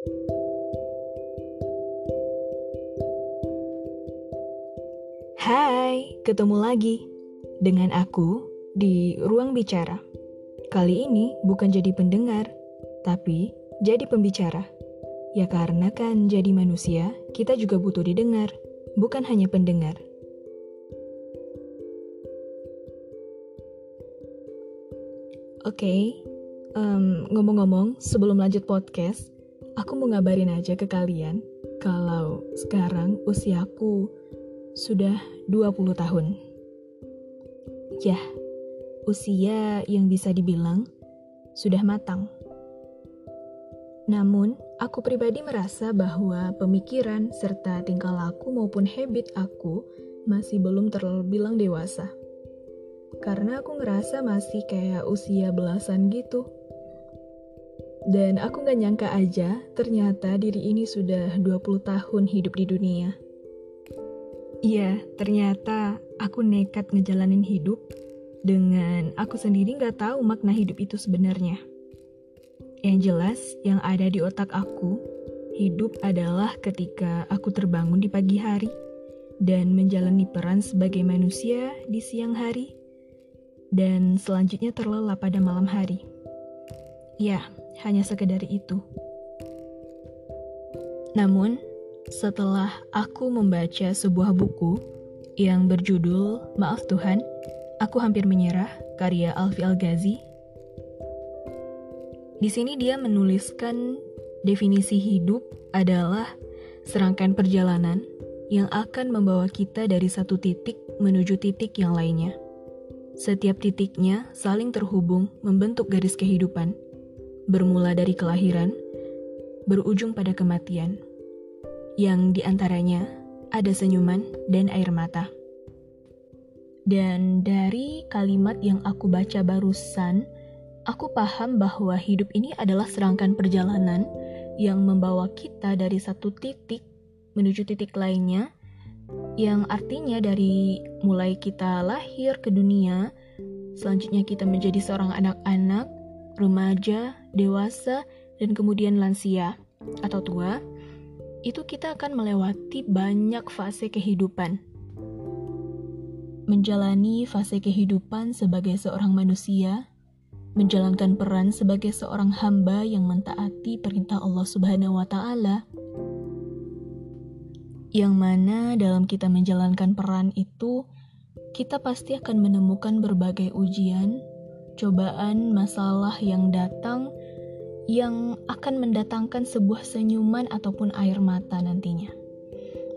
Hai, ketemu lagi dengan aku di ruang bicara. Kali ini bukan jadi pendengar, tapi jadi pembicara. Ya karena kan jadi manusia, kita juga butuh didengar, bukan hanya pendengar. Oke, okay, um, ngomong-ngomong, sebelum lanjut podcast, aku mau ngabarin aja ke kalian kalau sekarang usiaku sudah 20 tahun. Ya, usia yang bisa dibilang sudah matang. Namun, aku pribadi merasa bahwa pemikiran serta tingkah laku maupun habit aku masih belum terbilang dewasa. Karena aku ngerasa masih kayak usia belasan gitu. Dan aku gak nyangka aja, ternyata diri ini sudah 20 tahun hidup di dunia. Iya, ternyata aku nekat ngejalanin hidup dengan aku sendiri nggak tahu makna hidup itu sebenarnya. Yang jelas, yang ada di otak aku, hidup adalah ketika aku terbangun di pagi hari dan menjalani peran sebagai manusia di siang hari, dan selanjutnya terlelap pada malam hari. Ya, hanya sekedar itu. Namun, setelah aku membaca sebuah buku yang berjudul Maaf Tuhan, Aku Hampir Menyerah, karya Alfi Al-Ghazi. Di sini dia menuliskan definisi hidup adalah serangkaian perjalanan yang akan membawa kita dari satu titik menuju titik yang lainnya. Setiap titiknya saling terhubung membentuk garis kehidupan, bermula dari kelahiran, berujung pada kematian yang di antaranya ada senyuman dan air mata. Dan dari kalimat yang aku baca barusan, aku paham bahwa hidup ini adalah serangkaian perjalanan yang membawa kita dari satu titik menuju titik lainnya, yang artinya dari mulai kita lahir ke dunia, selanjutnya kita menjadi seorang anak-anak, remaja, dewasa, dan kemudian lansia atau tua, itu kita akan melewati banyak fase kehidupan. Menjalani fase kehidupan sebagai seorang manusia, menjalankan peran sebagai seorang hamba yang mentaati perintah Allah Subhanahu wa taala. Yang mana dalam kita menjalankan peran itu kita pasti akan menemukan berbagai ujian, cobaan, masalah yang datang yang akan mendatangkan sebuah senyuman ataupun air mata nantinya.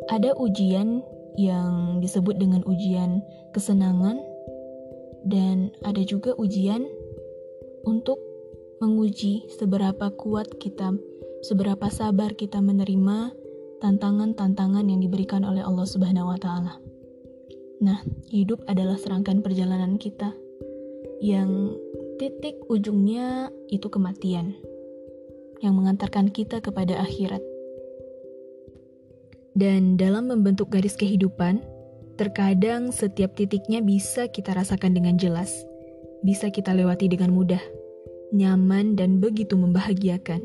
Ada ujian yang disebut dengan ujian kesenangan, dan ada juga ujian untuk menguji seberapa kuat kita, seberapa sabar kita menerima tantangan-tantangan yang diberikan oleh Allah Subhanahu wa Ta'ala. Nah, hidup adalah serangkaian perjalanan kita yang titik ujungnya itu kematian yang mengantarkan kita kepada akhirat. Dan dalam membentuk garis kehidupan, terkadang setiap titiknya bisa kita rasakan dengan jelas, bisa kita lewati dengan mudah, nyaman, dan begitu membahagiakan.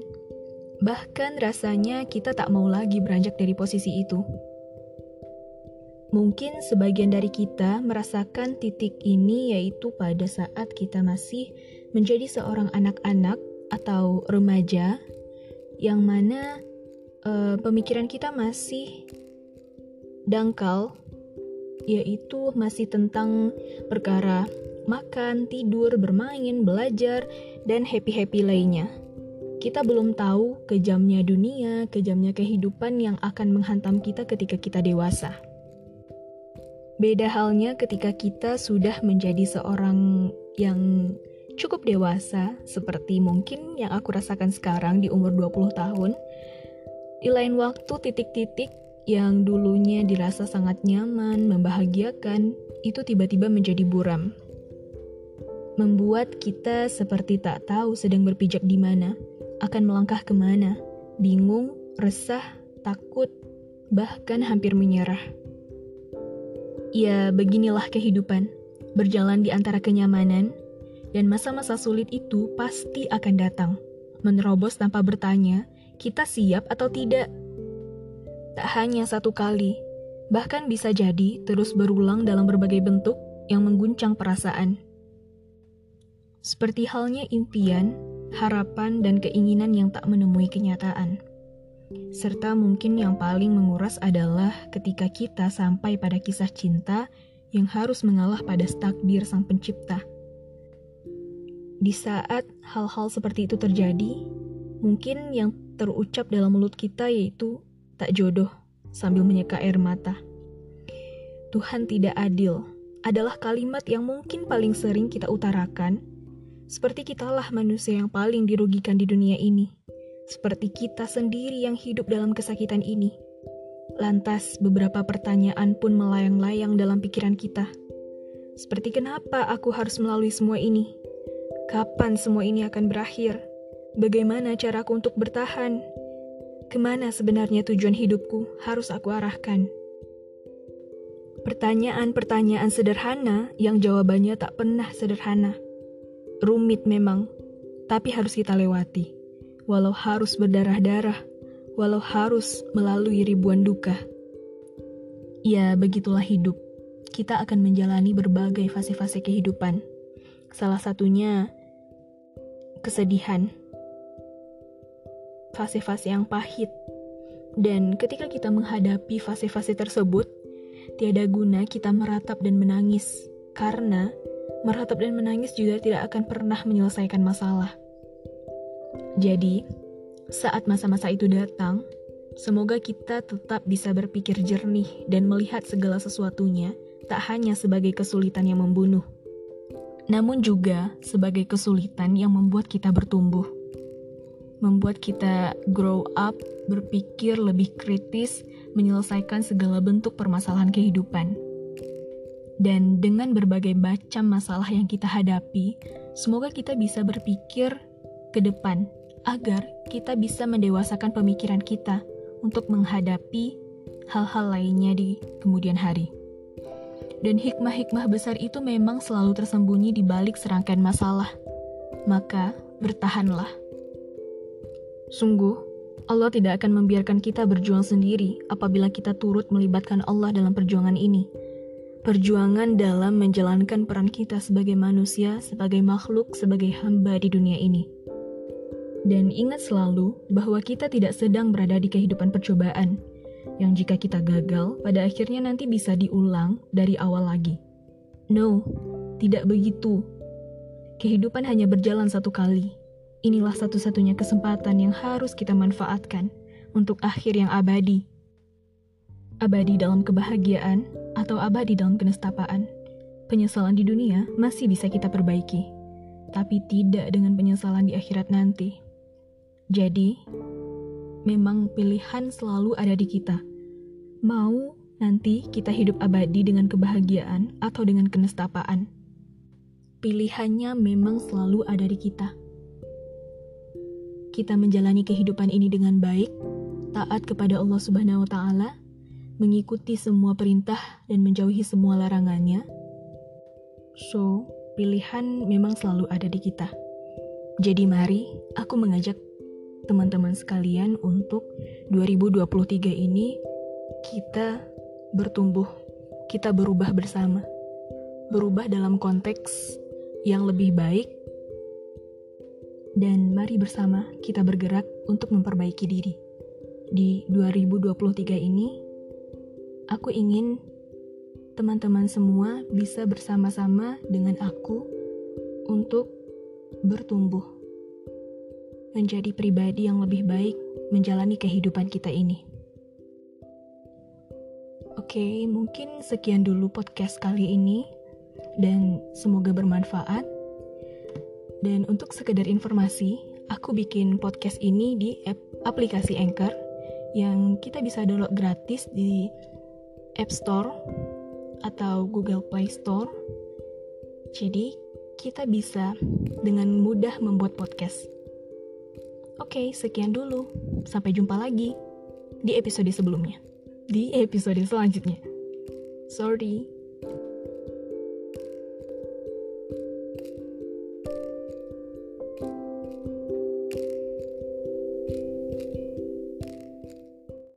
Bahkan rasanya kita tak mau lagi beranjak dari posisi itu. Mungkin sebagian dari kita merasakan titik ini yaitu pada saat kita masih menjadi seorang anak-anak atau remaja yang mana uh, pemikiran kita masih dangkal yaitu masih tentang perkara makan, tidur, bermain, belajar, dan happy-happy lainnya. Kita belum tahu kejamnya dunia, kejamnya kehidupan yang akan menghantam kita ketika kita dewasa. Beda halnya ketika kita sudah menjadi seorang yang cukup dewasa, seperti mungkin yang aku rasakan sekarang di umur 20 tahun, di lain waktu titik-titik yang dulunya dirasa sangat nyaman, membahagiakan, itu tiba-tiba menjadi buram. Membuat kita seperti tak tahu sedang berpijak di mana, akan melangkah ke mana, bingung, resah, takut, bahkan hampir menyerah. Ya, beginilah kehidupan, berjalan di antara kenyamanan, dan masa-masa sulit itu pasti akan datang, menerobos tanpa bertanya, kita siap atau tidak. Tak hanya satu kali, bahkan bisa jadi terus berulang dalam berbagai bentuk yang mengguncang perasaan. Seperti halnya impian, harapan, dan keinginan yang tak menemui kenyataan. Serta mungkin yang paling menguras adalah ketika kita sampai pada kisah cinta yang harus mengalah pada takdir sang pencipta. Di saat hal-hal seperti itu terjadi, mungkin yang terucap dalam mulut kita yaitu tak jodoh sambil menyeka air mata. Tuhan tidak adil adalah kalimat yang mungkin paling sering kita utarakan, seperti kitalah manusia yang paling dirugikan di dunia ini, seperti kita sendiri yang hidup dalam kesakitan ini. Lantas, beberapa pertanyaan pun melayang-layang dalam pikiran kita. Seperti kenapa aku harus melalui semua ini? Kapan semua ini akan berakhir? Bagaimana caraku untuk bertahan? Ke mana sebenarnya tujuan hidupku harus aku arahkan? Pertanyaan-pertanyaan sederhana yang jawabannya tak pernah sederhana. Rumit memang, tapi harus kita lewati. Walau harus berdarah-darah, walau harus melalui ribuan duka. Ya, begitulah hidup. Kita akan menjalani berbagai fase-fase kehidupan. Salah satunya kesedihan, fase-fase yang pahit. Dan ketika kita menghadapi fase-fase tersebut, tiada guna kita meratap dan menangis, karena meratap dan menangis juga tidak akan pernah menyelesaikan masalah. Jadi, saat masa-masa itu datang, semoga kita tetap bisa berpikir jernih dan melihat segala sesuatunya tak hanya sebagai kesulitan yang membunuh, namun juga sebagai kesulitan yang membuat kita bertumbuh. Membuat kita grow up, berpikir lebih kritis, menyelesaikan segala bentuk permasalahan kehidupan. Dan dengan berbagai macam masalah yang kita hadapi, semoga kita bisa berpikir ke depan agar kita bisa mendewasakan pemikiran kita untuk menghadapi hal-hal lainnya di kemudian hari dan hikmah-hikmah besar itu memang selalu tersembunyi di balik serangkaian masalah. Maka, bertahanlah. Sungguh, Allah tidak akan membiarkan kita berjuang sendiri apabila kita turut melibatkan Allah dalam perjuangan ini. Perjuangan dalam menjalankan peran kita sebagai manusia, sebagai makhluk, sebagai hamba di dunia ini. Dan ingat selalu bahwa kita tidak sedang berada di kehidupan percobaan, yang jika kita gagal, pada akhirnya nanti bisa diulang dari awal lagi. No, tidak begitu. Kehidupan hanya berjalan satu kali. Inilah satu-satunya kesempatan yang harus kita manfaatkan untuk akhir yang abadi. Abadi dalam kebahagiaan atau abadi dalam kenestapaan. Penyesalan di dunia masih bisa kita perbaiki, tapi tidak dengan penyesalan di akhirat nanti. Jadi, memang pilihan selalu ada di kita. Mau nanti kita hidup abadi dengan kebahagiaan atau dengan kenestapaan. Pilihannya memang selalu ada di kita. Kita menjalani kehidupan ini dengan baik, taat kepada Allah Subhanahu wa taala, mengikuti semua perintah dan menjauhi semua larangannya. So, pilihan memang selalu ada di kita. Jadi mari aku mengajak teman-teman sekalian untuk 2023 ini kita bertumbuh, kita berubah bersama. Berubah dalam konteks yang lebih baik dan mari bersama kita bergerak untuk memperbaiki diri. Di 2023 ini, aku ingin teman-teman semua bisa bersama-sama dengan aku untuk bertumbuh menjadi pribadi yang lebih baik menjalani kehidupan kita ini. Oke, mungkin sekian dulu podcast kali ini dan semoga bermanfaat. Dan untuk sekedar informasi, aku bikin podcast ini di app aplikasi Anchor yang kita bisa download gratis di App Store atau Google Play Store. Jadi, kita bisa dengan mudah membuat podcast. Oke, sekian dulu. Sampai jumpa lagi di episode sebelumnya. Di episode selanjutnya. Sorry.